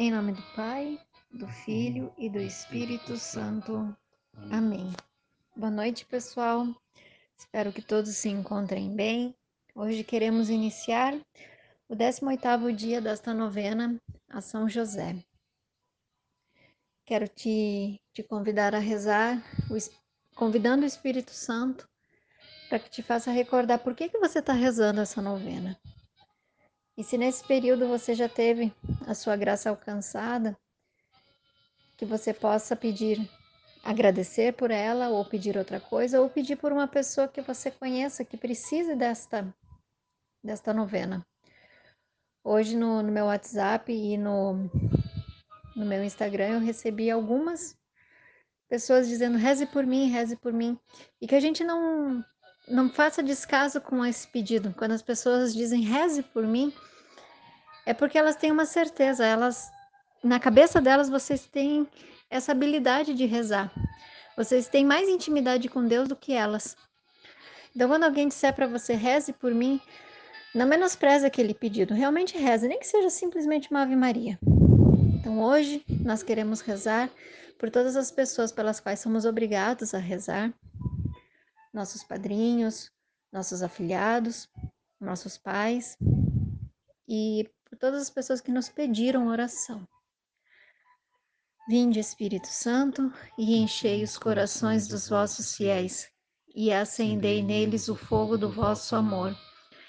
Em nome do Pai, do Filho e do Espírito Santo. Amém. Boa noite, pessoal. Espero que todos se encontrem bem. Hoje queremos iniciar o 18º dia desta novena a São José. Quero te, te convidar a rezar, convidando o Espírito Santo para que te faça recordar por que, que você está rezando essa novena. E se nesse período você já teve a sua graça alcançada, que você possa pedir, agradecer por ela, ou pedir outra coisa, ou pedir por uma pessoa que você conheça que precise desta, desta novena. Hoje no, no meu WhatsApp e no, no meu Instagram eu recebi algumas pessoas dizendo reze por mim, reze por mim. E que a gente não, não faça descaso com esse pedido. Quando as pessoas dizem reze por mim, é porque elas têm uma certeza, elas na cabeça delas vocês têm essa habilidade de rezar. Vocês têm mais intimidade com Deus do que elas. Então, quando alguém disser para você reze por mim, não menospreze aquele pedido, realmente reze, nem que seja simplesmente uma Ave Maria. Então, hoje nós queremos rezar por todas as pessoas pelas quais somos obrigados a rezar, nossos padrinhos, nossos afilhados, nossos pais, e por todas as pessoas que nos pediram oração. Vinde, Espírito Santo, e enchei os corações dos vossos fiéis, e acendei neles o fogo do vosso amor.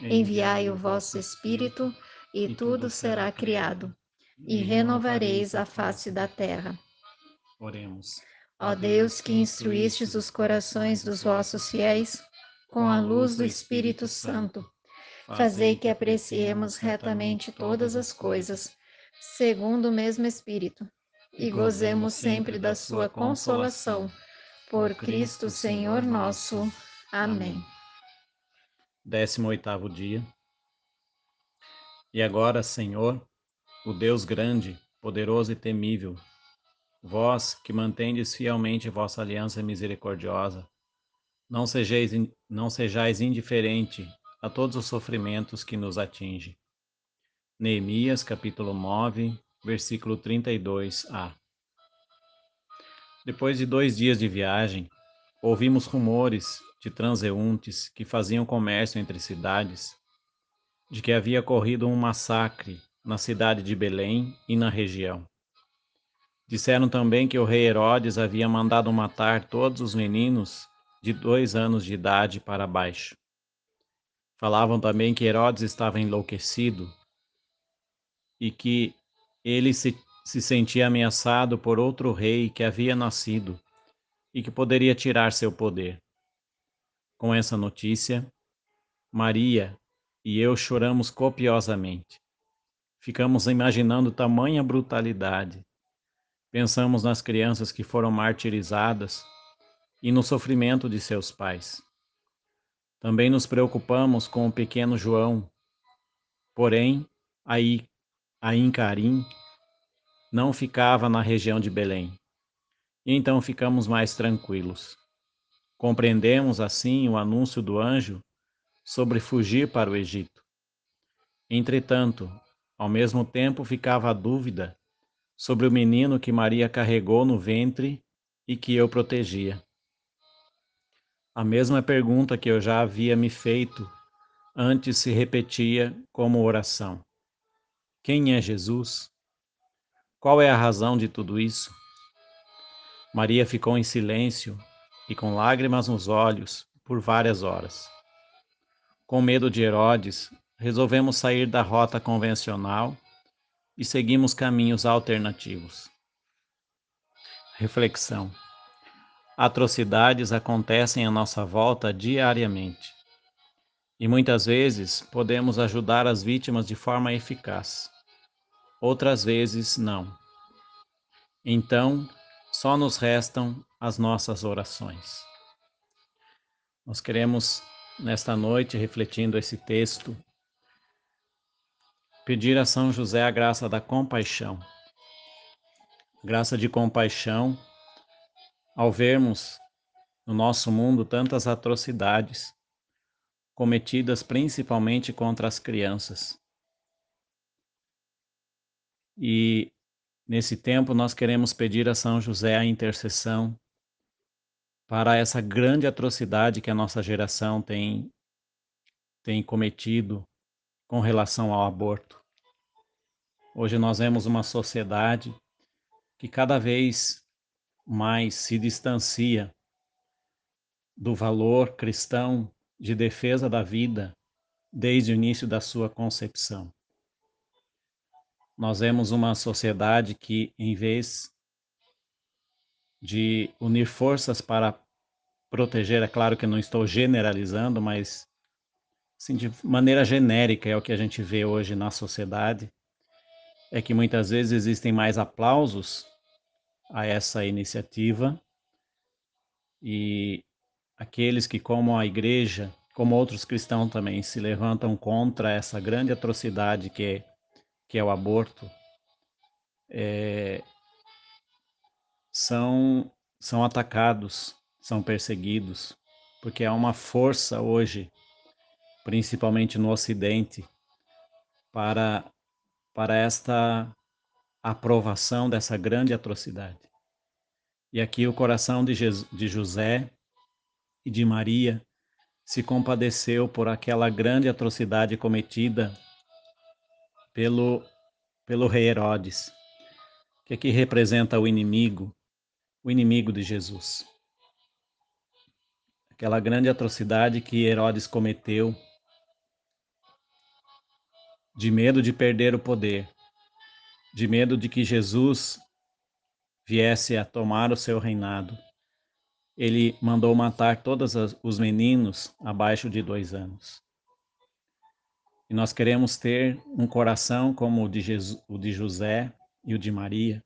Enviai o vosso Espírito, e tudo será criado, e renovareis a face da terra. Oremos. Ó Deus, que instruístes os corações dos vossos fiéis com a luz do Espírito Santo, fazei que apreciemos retamente todas as coisas, segundo o mesmo Espírito, e gozemos sempre da sua consolação. Por Cristo Senhor nosso. Amém. 18 dia. E agora, Senhor, o Deus grande, poderoso e temível, vós que mantendes fielmente vossa aliança misericordiosa, não sejais, não sejais indiferente a todos os sofrimentos que nos atingem. Neemias capítulo 9, versículo 32a. Depois de dois dias de viagem, ouvimos rumores de transeuntes que faziam comércio entre cidades, de que havia ocorrido um massacre na cidade de Belém e na região. Disseram também que o rei Herodes havia mandado matar todos os meninos de dois anos de idade para baixo. Falavam também que Herodes estava enlouquecido e que ele se, se sentia ameaçado por outro rei que havia nascido e que poderia tirar seu poder. Com essa notícia, Maria e eu choramos copiosamente. Ficamos imaginando tamanha brutalidade. Pensamos nas crianças que foram martirizadas e no sofrimento de seus pais. Também nos preocupamos com o pequeno João. Porém, aí, aí em Carim, não ficava na região de Belém. E então ficamos mais tranquilos. Compreendemos assim o anúncio do anjo sobre fugir para o Egito. Entretanto, ao mesmo tempo ficava a dúvida sobre o menino que Maria carregou no ventre e que eu protegia. A mesma pergunta que eu já havia me feito antes se repetia como oração: Quem é Jesus? Qual é a razão de tudo isso? Maria ficou em silêncio e com lágrimas nos olhos por várias horas. Com medo de Herodes, resolvemos sair da rota convencional e seguimos caminhos alternativos. Reflexão atrocidades acontecem à nossa volta diariamente. E muitas vezes podemos ajudar as vítimas de forma eficaz, outras vezes não. Então, só nos restam as nossas orações. Nós queremos, nesta noite, refletindo esse texto, pedir a São José a graça da compaixão. Graça de compaixão ao vermos no nosso mundo tantas atrocidades cometidas principalmente contra as crianças. E Nesse tempo, nós queremos pedir a São José a intercessão para essa grande atrocidade que a nossa geração tem, tem cometido com relação ao aborto. Hoje nós vemos uma sociedade que cada vez mais se distancia do valor cristão de defesa da vida desde o início da sua concepção. Nós vemos uma sociedade que, em vez de unir forças para proteger, é claro que não estou generalizando, mas assim, de maneira genérica é o que a gente vê hoje na sociedade, é que muitas vezes existem mais aplausos a essa iniciativa e aqueles que, como a igreja, como outros cristãos também, se levantam contra essa grande atrocidade que é, que é o aborto, é, são, são atacados, são perseguidos, porque há uma força hoje, principalmente no Ocidente, para, para esta aprovação dessa grande atrocidade. E aqui o coração de, Jesus, de José e de Maria se compadeceu por aquela grande atrocidade cometida pelo, pelo rei Herodes, que aqui representa o inimigo, o inimigo de Jesus. Aquela grande atrocidade que Herodes cometeu de medo de perder o poder, de medo de que Jesus viesse a tomar o seu reinado ele mandou matar todos os meninos abaixo de dois anos. E nós queremos ter um coração como o de, Jesus, o de José e o de Maria,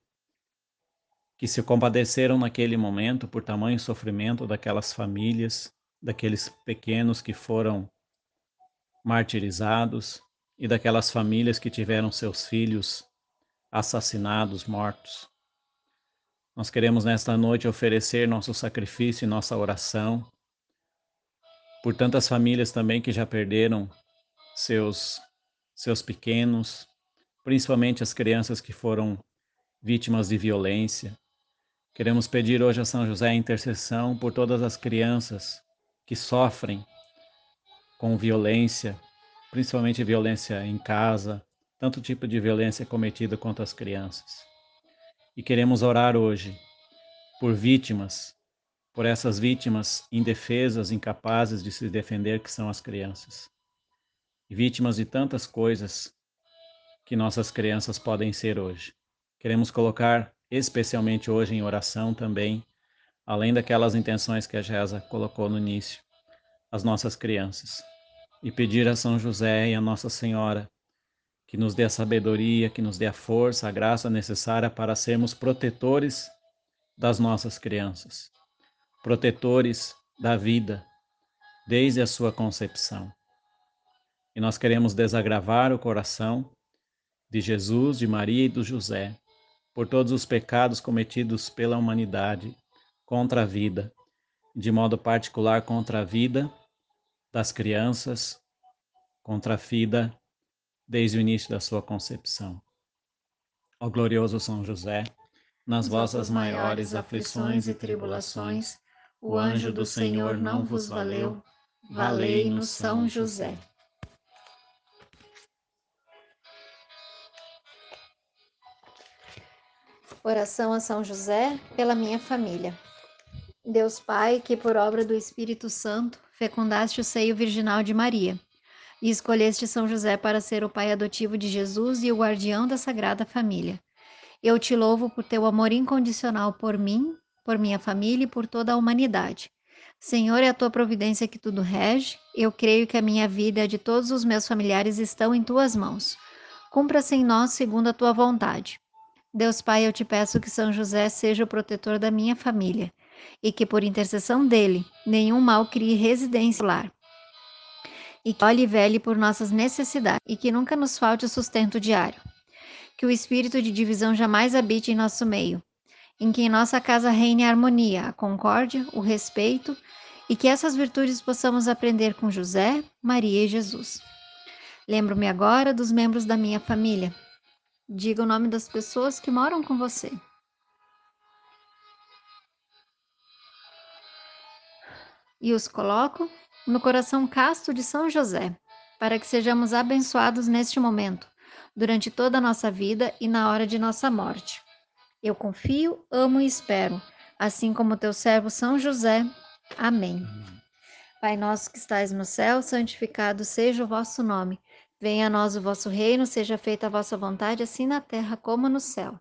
que se compadeceram naquele momento por tamanho sofrimento daquelas famílias, daqueles pequenos que foram martirizados e daquelas famílias que tiveram seus filhos assassinados, mortos. Nós queremos nesta noite oferecer nosso sacrifício e nossa oração por tantas famílias também que já perderam seus seus pequenos, principalmente as crianças que foram vítimas de violência. Queremos pedir hoje a São José a intercessão por todas as crianças que sofrem com violência, principalmente violência em casa, tanto tipo de violência cometida contra as crianças. E queremos orar hoje por vítimas, por essas vítimas indefesas, incapazes de se defender, que são as crianças. Vítimas de tantas coisas que nossas crianças podem ser hoje. Queremos colocar especialmente hoje em oração também, além daquelas intenções que a Gesa colocou no início, as nossas crianças. E pedir a São José e a Nossa Senhora que nos dê a sabedoria, que nos dê a força, a graça necessária para sermos protetores das nossas crianças, protetores da vida desde a sua concepção. E nós queremos desagravar o coração de Jesus, de Maria e do José por todos os pecados cometidos pela humanidade contra a vida, de modo particular contra a vida das crianças, contra a vida desde o início da sua concepção. Ó glorioso São José, nas vossas maiores aflições e tribulações, o anjo do Senhor não vos valeu, valei-nos São José. Oração a São José pela minha família. Deus Pai, que por obra do Espírito Santo fecundaste o seio virginal de Maria e escolheste São José para ser o pai adotivo de Jesus e o guardião da Sagrada Família. Eu te louvo por teu amor incondicional por mim, por minha família e por toda a humanidade. Senhor, é a tua providência que tudo rege. Eu creio que a minha vida e a de todos os meus familiares estão em tuas mãos. Cumpra-se em nós segundo a tua vontade. Deus Pai, eu te peço que São José seja o protetor da minha família e que, por intercessão dele, nenhum mal crie residência lar e que olhe e vele por nossas necessidades e que nunca nos falte o sustento diário. Que o espírito de divisão jamais habite em nosso meio, em que em nossa casa reine a harmonia, a concórdia, o respeito e que essas virtudes possamos aprender com José, Maria e Jesus. Lembro-me agora dos membros da minha família, Diga o nome das pessoas que moram com você. E os coloco no coração casto de São José, para que sejamos abençoados neste momento, durante toda a nossa vida e na hora de nossa morte. Eu confio, amo e espero, assim como teu servo São José. Amém. Pai nosso que estais no céu, santificado seja o vosso nome. Venha a nós o vosso reino, seja feita a vossa vontade, assim na terra como no céu.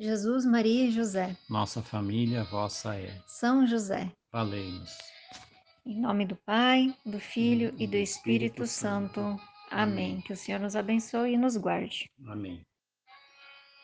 Jesus, Maria e José. Nossa família, vossa é. São José. Valei-nos. Em nome do Pai, do Filho e do Espírito Santo. Amém. Que o Senhor nos abençoe e nos guarde. Amém.